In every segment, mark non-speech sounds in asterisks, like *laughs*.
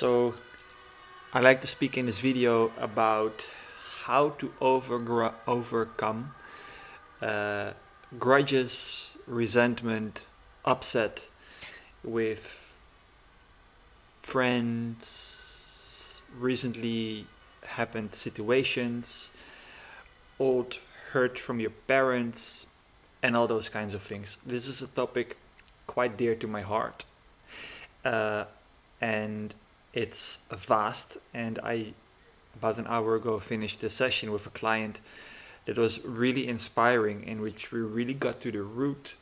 So, I like to speak in this video about how to overcome uh, grudges, resentment, upset with friends, recently happened situations, old hurt from your parents, and all those kinds of things. This is a topic quite dear to my heart. Uh, and it's vast. And I, about an hour ago, finished a session with a client that was really inspiring, in which we really got to the root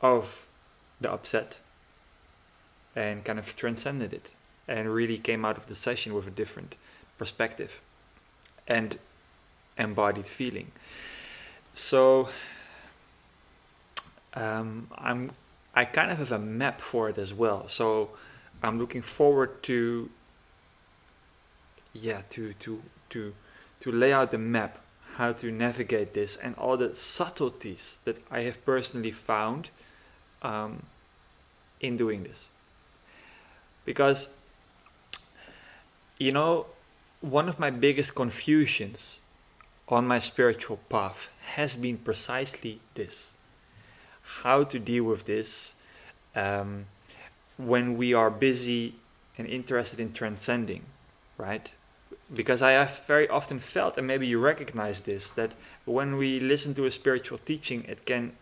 of the upset and kind of transcended it and really came out of the session with a different perspective and embodied feeling. So um, I'm I kind of have a map for it as well. So I'm looking forward to yeah to to to to lay out the map how to navigate this and all the subtleties that I have personally found um, in doing this. Because you know one of my biggest confusions on my spiritual path has been precisely this. How to deal with this um, when we are busy and interested in transcending, right? Because I have very often felt, and maybe you recognize this, that when we listen to a spiritual teaching, it can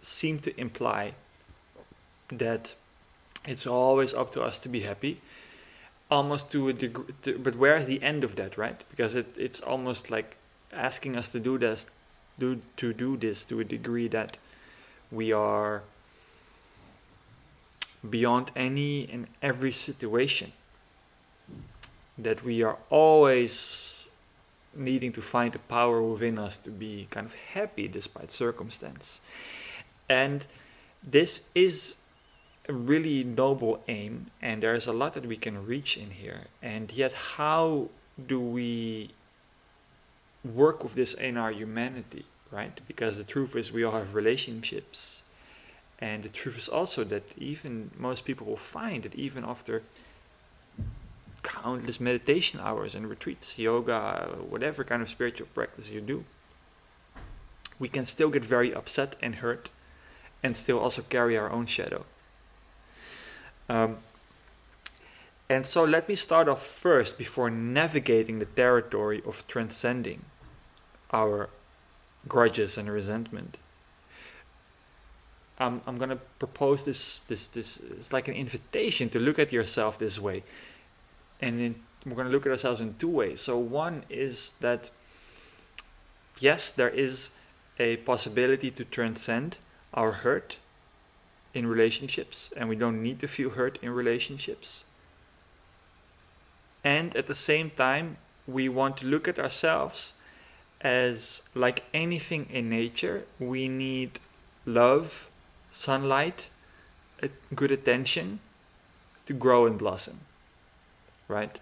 seem to imply that it's always up to us to be happy, almost to a degree. To, but where is the end of that, right? Because it, it's almost like asking us to do this, do to do this to a degree that we are beyond any and every situation. That we are always needing to find the power within us to be kind of happy despite circumstance. And this is a really noble aim, and there's a lot that we can reach in here. And yet, how do we work with this in our humanity, right? Because the truth is, we all have relationships and the truth is also that even most people will find that even after countless meditation hours and retreats, yoga, whatever kind of spiritual practice you do, we can still get very upset and hurt and still also carry our own shadow. Um, and so let me start off first before navigating the territory of transcending our grudges and resentment I'm, I'm going to propose this, this, this, it's like an invitation to look at yourself this way. And in, we're going to look at ourselves in two ways. So, one is that, yes, there is a possibility to transcend our hurt in relationships, and we don't need to feel hurt in relationships. And at the same time, we want to look at ourselves as like anything in nature, we need love sunlight, good attention to grow and blossom, right?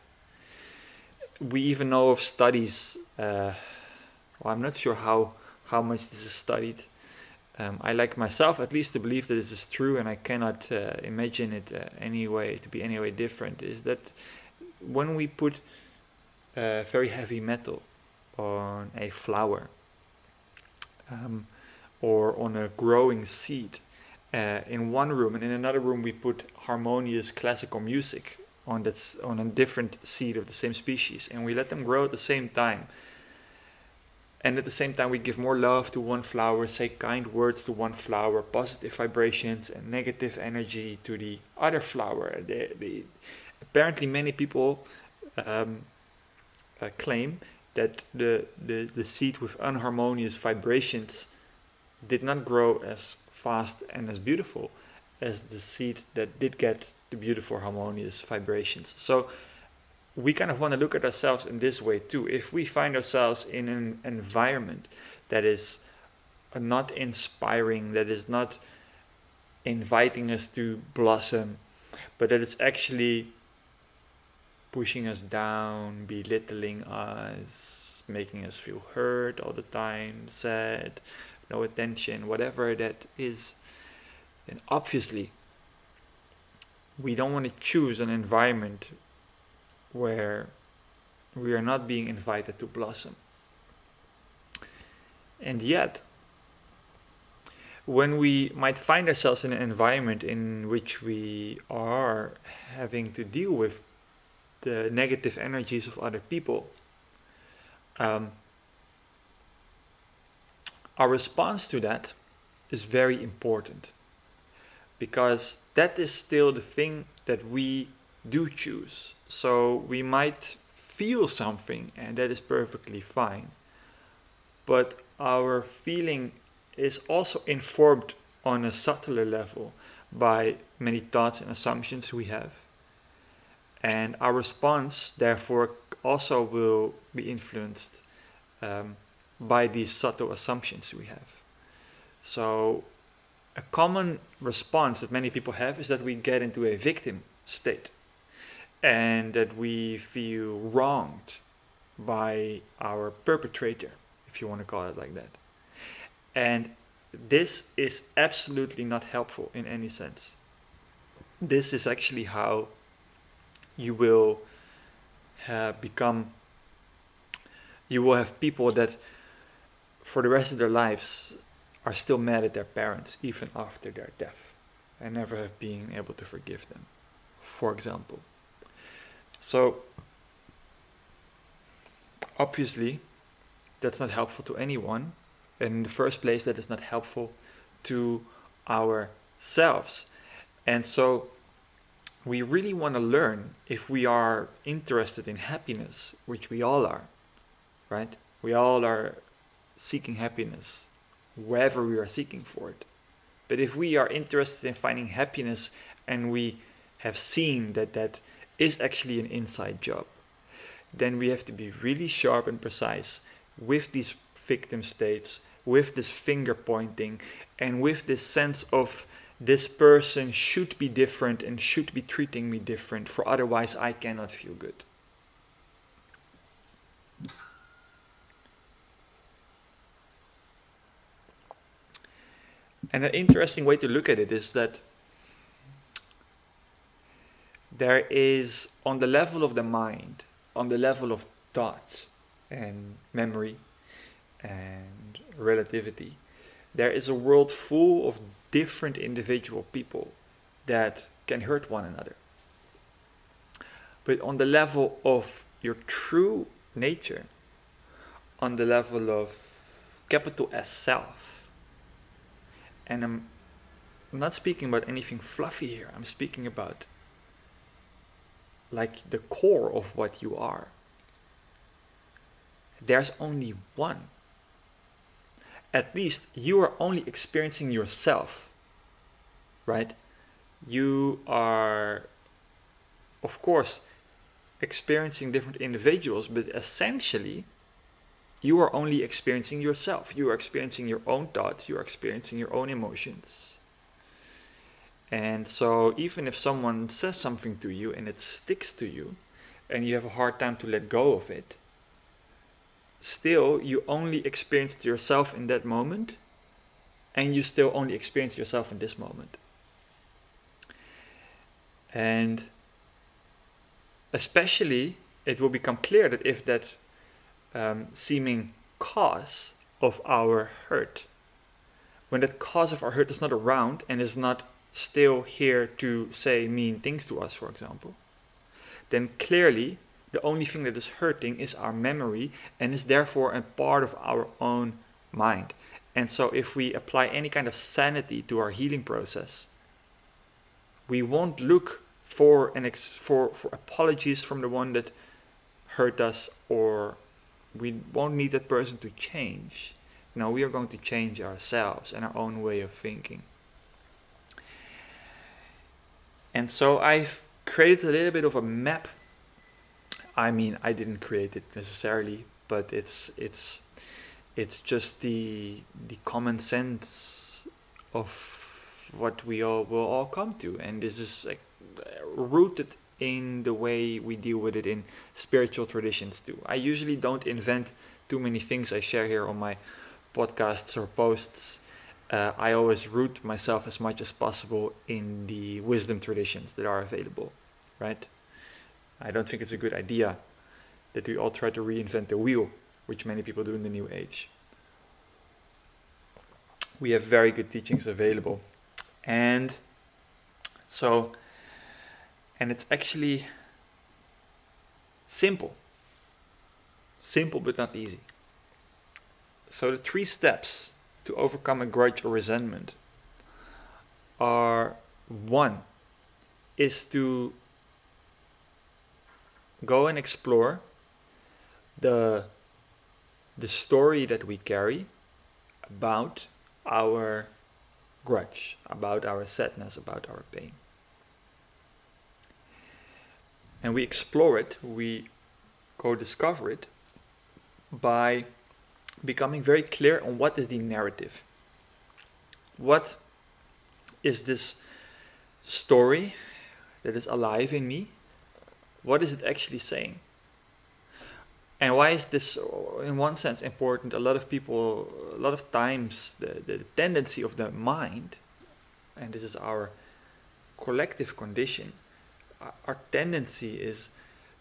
We even know of studies. Uh, well, I'm not sure how how much this is studied. Um, I like myself at least to believe that this is true, and I cannot uh, imagine it uh, any way to be any way different. Is that when we put uh, very heavy metal on a flower um, or on a growing seed, uh, in one room, and in another room we put harmonious classical music on that's on a different seed of the same species, and we let them grow at the same time. And at the same time, we give more love to one flower, say kind words to one flower, positive vibrations and negative energy to the other flower. The, the, apparently, many people um, uh, claim that the, the, the seed with unharmonious vibrations did not grow as fast and as beautiful as the seed that did get the beautiful harmonious vibrations. So we kind of want to look at ourselves in this way too. If we find ourselves in an environment that is not inspiring, that is not inviting us to blossom, but that is actually pushing us down, belittling us, making us feel hurt all the time, sad, no attention, whatever that is, then obviously we don't want to choose an environment where we are not being invited to blossom. And yet, when we might find ourselves in an environment in which we are having to deal with the negative energies of other people, um, our response to that is very important because that is still the thing that we do choose. So we might feel something, and that is perfectly fine. But our feeling is also informed on a subtler level by many thoughts and assumptions we have. And our response, therefore, also will be influenced um, by these subtle assumptions we have. So, a common response that many people have is that we get into a victim state and that we feel wronged by our perpetrator, if you want to call it like that. And this is absolutely not helpful in any sense. This is actually how you will have become, you will have people that for the rest of their lives are still mad at their parents even after their death and never have been able to forgive them, for example. So, obviously, that's not helpful to anyone and in the first place, that is not helpful to ourselves. And so we really want to learn if we are interested in happiness, which we all are, right? We all are seeking happiness wherever we are seeking for it. But if we are interested in finding happiness and we have seen that that is actually an inside job, then we have to be really sharp and precise with these victim states with this finger pointing and with this sense of this person should be different and should be treating me different, for otherwise I cannot feel good. And an interesting way to look at it is that there is, on the level of the mind, on the level of thought and memory and relativity, there is a world full of different individual people that can hurt one another. But on the level of your true nature, on the level of capital S self, and I'm, not speaking about anything fluffy here, I'm speaking about like the core of what you are. There's only one at least you are only experiencing yourself, right? You are, of course, experiencing different individuals, but essentially, you are only experiencing yourself. You are experiencing your own thoughts, you are experiencing your own emotions. And so, even if someone says something to you and it sticks to you, and you have a hard time to let go of it, still you only experienced yourself in that moment and you still only experience yourself in this moment and especially it will become clear that if that um, seeming cause of our hurt when that cause of our hurt is not around and is not still here to say mean things to us for example then clearly the only thing that is hurting is our memory and is therefore a part of our own mind. And so, if we apply any kind of sanity to our healing process, we won't look for an ex- for, for apologies from the one that hurt us, or we won't need that person to change. No, we are going to change ourselves and our own way of thinking. And so, I've created a little bit of a map I mean, I didn't create it necessarily, but it's it's it's just the the common sense of what we all will all come to, and this is like rooted in the way we deal with it in spiritual traditions too. I usually don't invent too many things I share here on my podcasts or posts. uh, I always root myself as much as possible in the wisdom traditions that are available, right? I don't think it's a good idea that we all try to reinvent the wheel, which many people do in the new age. We have very good teachings available. And so, and it's actually simple. Simple but not easy. So, the three steps to overcome a grudge or resentment are one is to go and explore the the story that we carry about our grudge, about our sadness, about our pain. And we explore it, we go discover it by becoming very clear on what is the narrative. What is this story that is alive in me? What is it actually saying? And why is this, in one sense, important? A lot of people, a lot of times, the, the tendency of the mind, and this is our collective condition, our tendency is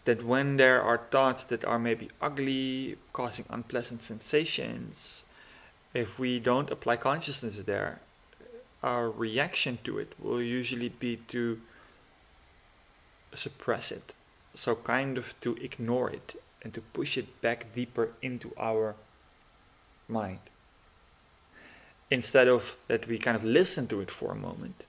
that when there are thoughts that are maybe ugly, causing unpleasant sensations, if we don't apply consciousness there, our reaction to it will usually be to suppress it. So, kind of to ignore it and to push it back deeper into our mind. Instead of that we kind of listen to it for a moment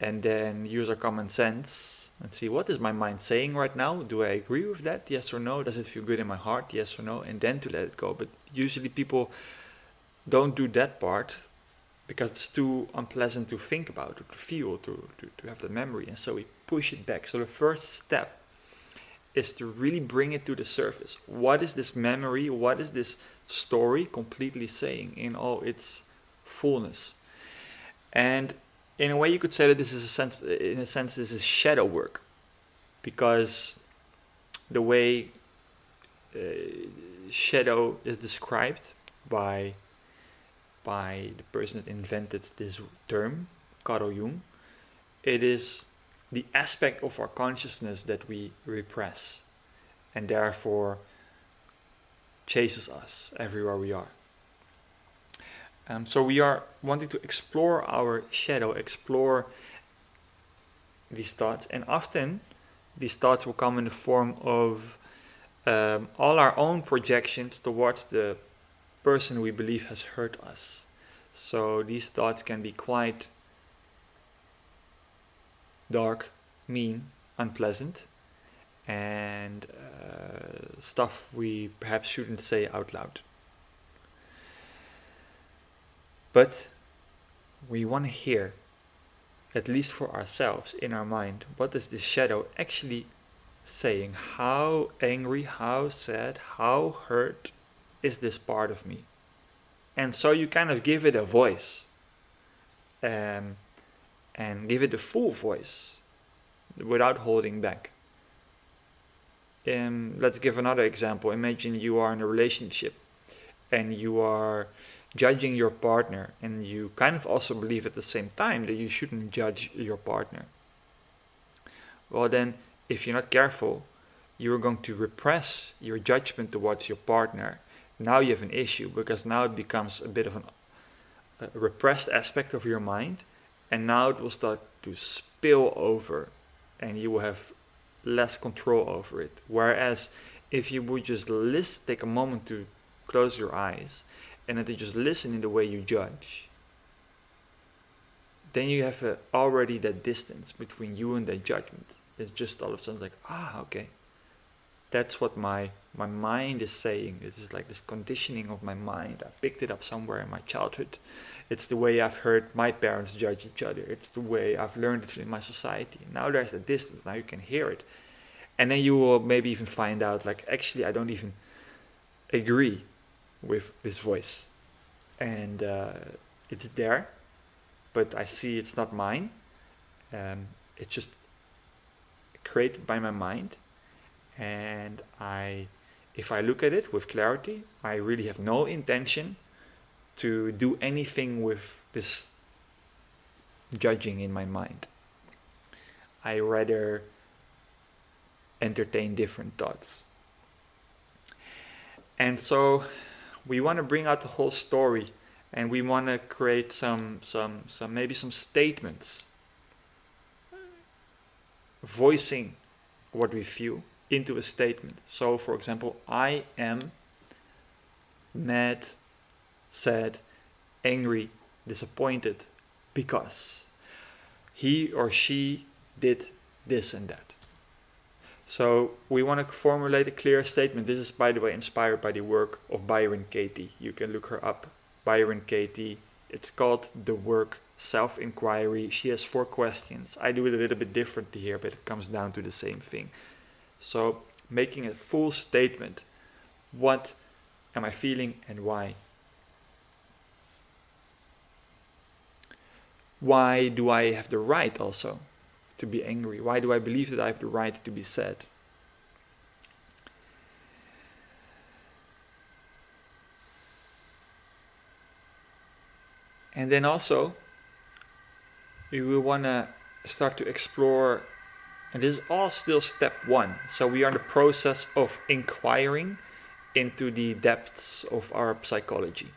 and then use our common sense and see what is my mind saying right now? Do I agree with that? Yes or no? Does it feel good in my heart? Yes or no? And then to let it go. But usually people don't do that part because it's too unpleasant to think about or to feel, to, to, to have the memory. And so we push it back. So the first step is to really bring it to the surface. What is this memory? What is this story completely saying in all its fullness? And in a way, you could say that this is a sense, in a sense, this is shadow work, because the way uh, shadow is described by by the person that invented this term, Carl Jung, it is the aspect of our consciousness that we repress and therefore chases us everywhere we are. Um, so we are wanting to explore our shadow, explore these thoughts, and often these thoughts will come in the form of um, all our own projections towards the person we believe has hurt us. So these thoughts can be quite dark, mean, unpleasant, and uh, stuff we perhaps shouldn't say out loud. But we want to hear, at least for ourselves in our mind, what is the shadow actually saying? How angry, how sad, how hurt is this part of me? And so you kind of give it a voice um, and give it a full voice without holding back. Um, let's give another example. Imagine you are in a relationship and you are judging your partner, and you kind of also believe at the same time that you shouldn't judge your partner. Well, then, if you're not careful, you're going to repress your judgment towards your partner. Now you have an issue because now it becomes a bit of an, a repressed aspect of your mind, and now it will start to spill over, and you will have less control over it. Whereas if you would just list, take a moment to close your eyes and then to just listen in the way you judge, then you have already that distance between you and that judgment. It's just all of a sudden like, ah, okay. That's what my my mind is saying. This is like this conditioning of my mind. I picked it up somewhere in my childhood. It's the way I've heard my parents judge each other. It's the way I've learned it in my society. Now there's a distance. Now you can hear it. And then you will maybe even find out like actually I don't even agree with this voice. And uh, it's there, but I see it's not mine. Um, it's just created by my mind. And I, if I look at it with clarity, I really have no intention to do anything with this judging in my mind. I rather entertain different thoughts. And so we want to bring out the whole story and we want to create some some some maybe some statements voicing what we feel into a statement. So for example, I am mad, sad, angry, disappointed because he or she did this and that. So we want to formulate a clear statement. This is, by the way, inspired by the work of Byron Katie. You can look her up, Byron Katie. It's called The Work Self Inquiry. She has four questions. I do it a little bit differently here, but it comes down to the same thing. So making a full statement. What am I feeling and why? Why do I have the right also to be angry? Why do I believe that I have the right to be sad? And then also, we will want to start to explore, and this is all still step one. So we are in the process of inquiring into the depths of our psychology.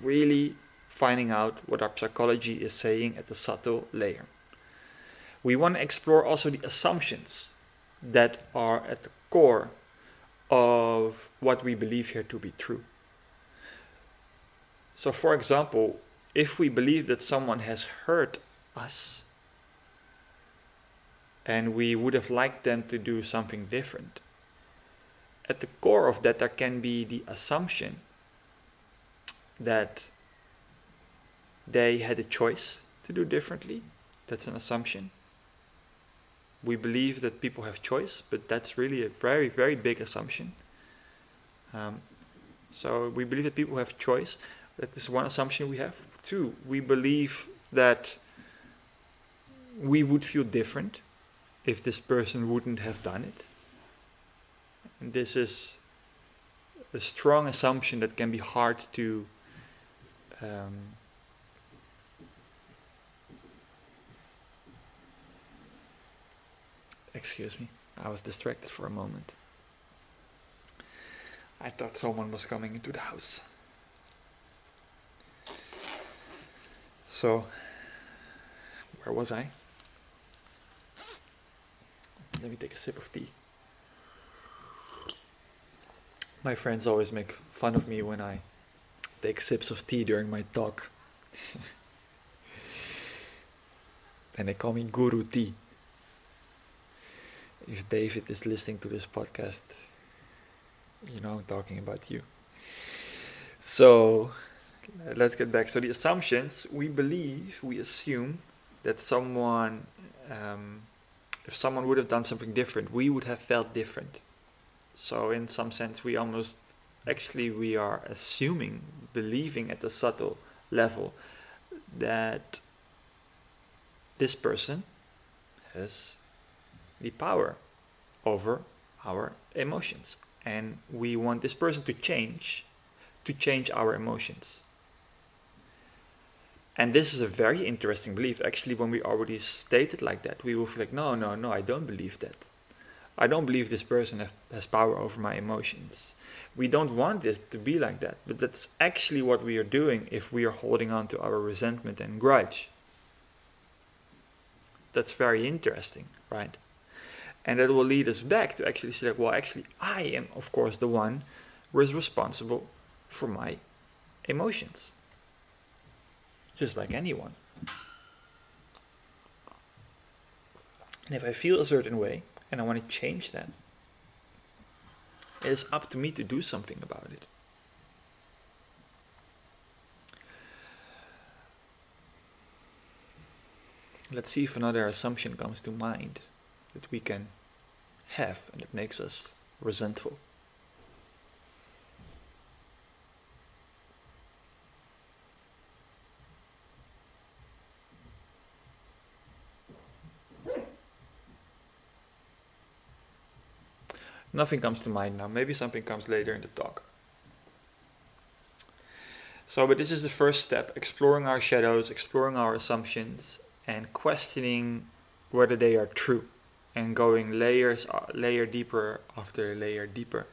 Really finding out what our psychology is saying at the subtle layer we want to explore also the assumptions that are at the core of what we believe here to be true. So, for example, if we believe that someone has hurt us and we would have liked them to do something different, at the core of that, there can be the assumption that they had a choice to do differently. That's an assumption we believe that people have choice, but that's really a very, very big assumption. Um, so we believe that people have choice. That is one assumption we have. Two, we believe that we would feel different if this person wouldn't have done it. And this is a strong assumption that can be hard to um, Excuse me, I was distracted for a moment. I thought someone was coming into the house. So, where was I? Let me take a sip of tea. My friends always make fun of me when I take sips of tea during my talk. *laughs* and they call me Guru Tea if David is listening to this podcast, you know I'm talking about you. So let's get back. So the assumptions we believe, we assume that someone, um, if someone would have done something different, we would have felt different. So in some sense, we almost actually we are assuming, believing at a subtle level that this person has the power over our emotions. And we want this person to change, to change our emotions. And this is a very interesting belief. Actually, when we already state it like that, we will feel like, no, no, no, I don't believe that. I don't believe this person have, has power over my emotions. We don't want this to be like that, but that's actually what we are doing if we are holding on to our resentment and grudge. That's very interesting, right? And that will lead us back to actually say, well, actually, I am, of course, the one who is responsible for my emotions. Just like anyone. And if I feel a certain way and I want to change that, it is up to me to do something about it. Let's see if another assumption comes to mind that we can have and it makes us resentful. Nothing comes to mind now. Maybe something comes later in the talk. So, but this is the first step exploring our shadows, exploring our assumptions, and questioning whether they are true and going layers, uh, layer deeper after layer deeper.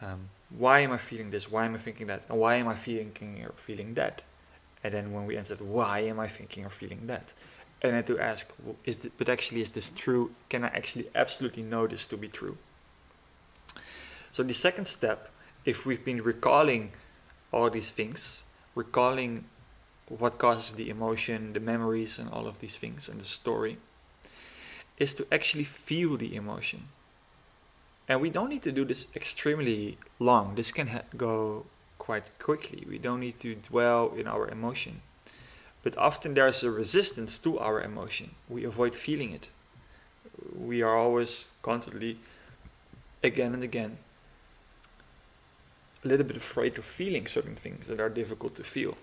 Um, why am I feeling this? Why am I thinking that? And why am I thinking or feeling that? And then when we answer, why am I thinking or feeling that? And then to ask, is but actually, is this true? Can I actually absolutely know this to be true? So the second step, if we've been recalling all these things, recalling what causes the emotion, the memories, and all of these things, and the story, is to actually feel the emotion. And we don't need to do this extremely long. This can ha- go quite quickly. We don't need to dwell in our emotion. But often there's a resistance to our emotion. We avoid feeling it. We are always constantly, again and again, a little bit afraid of feeling certain things that are difficult to feel.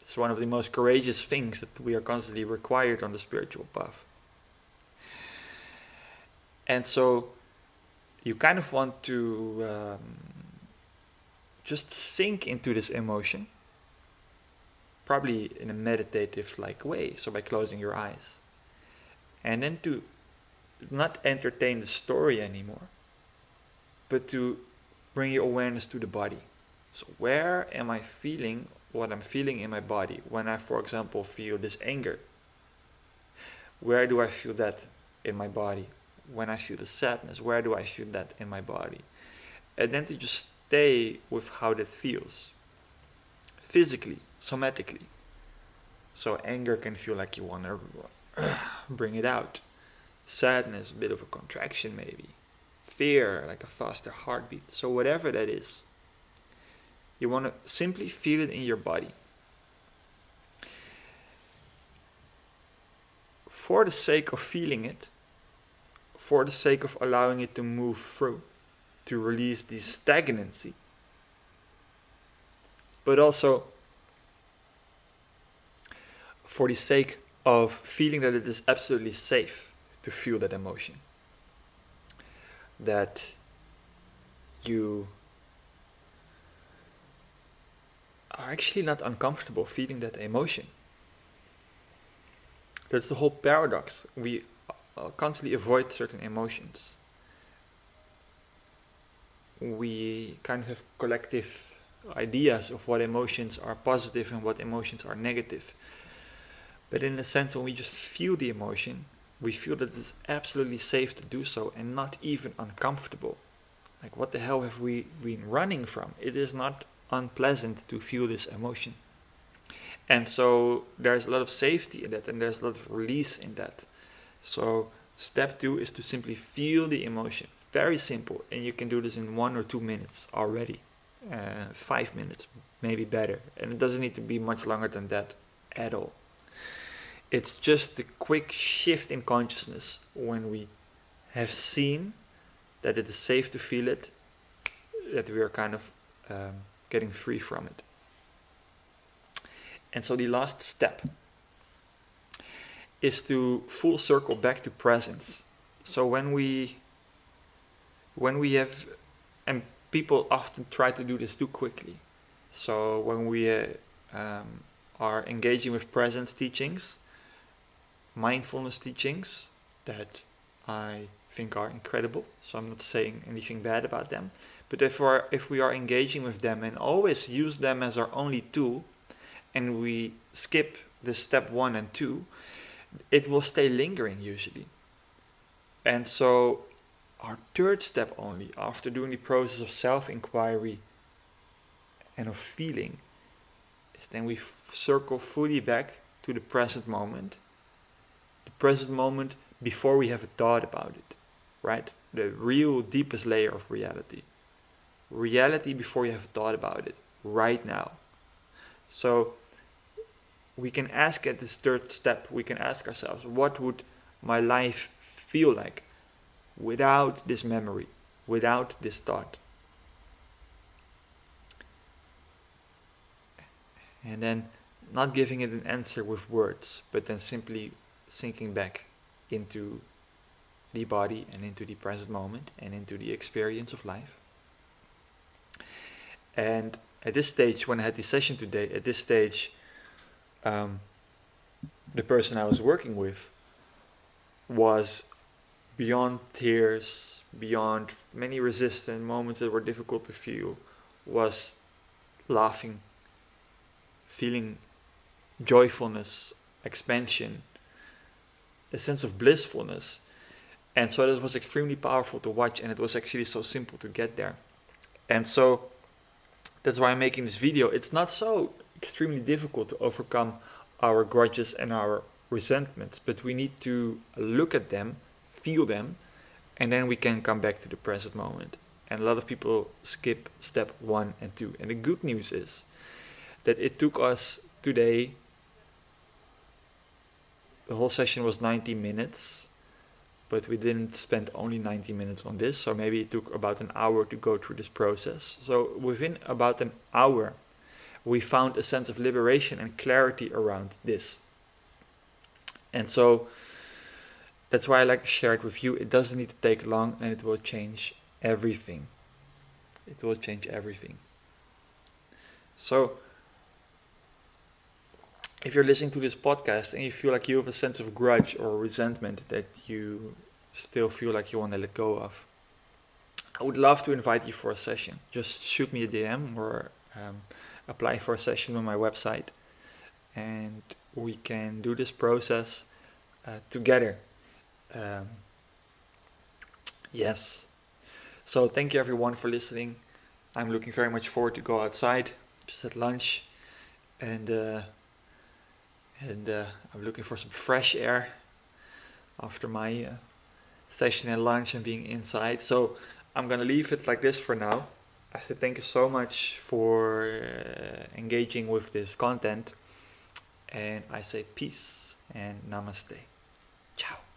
It's one of the most courageous things that we are constantly required on the spiritual path. And so you kind of want to um, just sink into this emotion, probably in a meditative like way, so by closing your eyes. And then to not entertain the story anymore, but to bring your awareness to the body. So, where am I feeling what I'm feeling in my body when I, for example, feel this anger? Where do I feel that in my body? When I feel the sadness, where do I feel that in my body? And then to just stay with how that feels physically, somatically. So anger can feel like you want *clears throat* to bring it out. Sadness, a bit of a contraction maybe. Fear, like a faster heartbeat. So whatever that is, you want to simply feel it in your body. For the sake of feeling it, for the sake of allowing it to move through, to release the stagnancy. But also for the sake of feeling that it is absolutely safe to feel that emotion. That you are actually not uncomfortable feeling that emotion. That's the whole paradox. We uh, constantly avoid certain emotions. We kind of have collective ideas of what emotions are positive and what emotions are negative. But in a sense, when we just feel the emotion, we feel that it's absolutely safe to do so and not even uncomfortable. Like, what the hell have we been running from? It is not unpleasant to feel this emotion. And so there's a lot of safety in that, and there's a lot of release in that. So step two is to simply feel the emotion. Very simple, and you can do this in one or two minutes already. Uh, five minutes, maybe better, and it doesn't need to be much longer than that at all. It's just the quick shift in consciousness when we have seen that it is safe to feel it, that we are kind of um, getting free from it. And so the last step is to full circle back to presence. So when we when we have and people often try to do this too quickly. So when we uh, um, are engaging with presence teachings, mindfulness teachings that I think are incredible. So I'm not saying anything bad about them, but if we are, if we are engaging with them and always use them as our only tool, and we skip the step one and two, it will stay lingering usually. And so, our third step only, after doing the process of self inquiry and of feeling, is then we f- circle fully back to the present moment. The present moment before we have a thought about it, right? The real deepest layer of reality. Reality before you have thought about it, right now. So, we can ask at this third step, we can ask ourselves, what would my life feel like without this memory, without this thought? And then not giving it an answer with words, but then simply sinking back into the body and into the present moment and into the experience of life. And at this stage, when I had this session today, at this stage, um, the person I was working with was beyond tears, beyond many resistant moments that were difficult to feel, was laughing, feeling joyfulness, expansion, a sense of blissfulness. And so that was extremely powerful to watch, and it was actually so simple to get there. And so that's why I'm making this video. It's not so extremely difficult to overcome our grudges and our resentments, but we need to look at them, feel them, and then we can come back to the present moment. And a lot of people skip step one and two. And the good news is that it took us today, the whole session was 90 minutes but we didn't spend only 90 minutes on this so maybe it took about an hour to go through this process so within about an hour we found a sense of liberation and clarity around this. And so that's why i like to share it with you. It doesn't need to take long and it will change everything. It will change everything. So if you're listening to this podcast and you feel like you have a sense of grudge or resentment that you still feel like you want to let go of, I would love to invite you for a session. Just shoot me a DM or um, apply for a session on my website, and we can do this process uh, together. Um, yes. So thank you everyone for listening. I'm looking very much forward to go outside, just at lunch, and. Uh, and uh, I'm looking for some fresh air after my uh, session and lunch and being inside. So I'm gonna leave it like this for now. I said thank you so much for uh, engaging with this content, and I say peace and namaste. Ciao.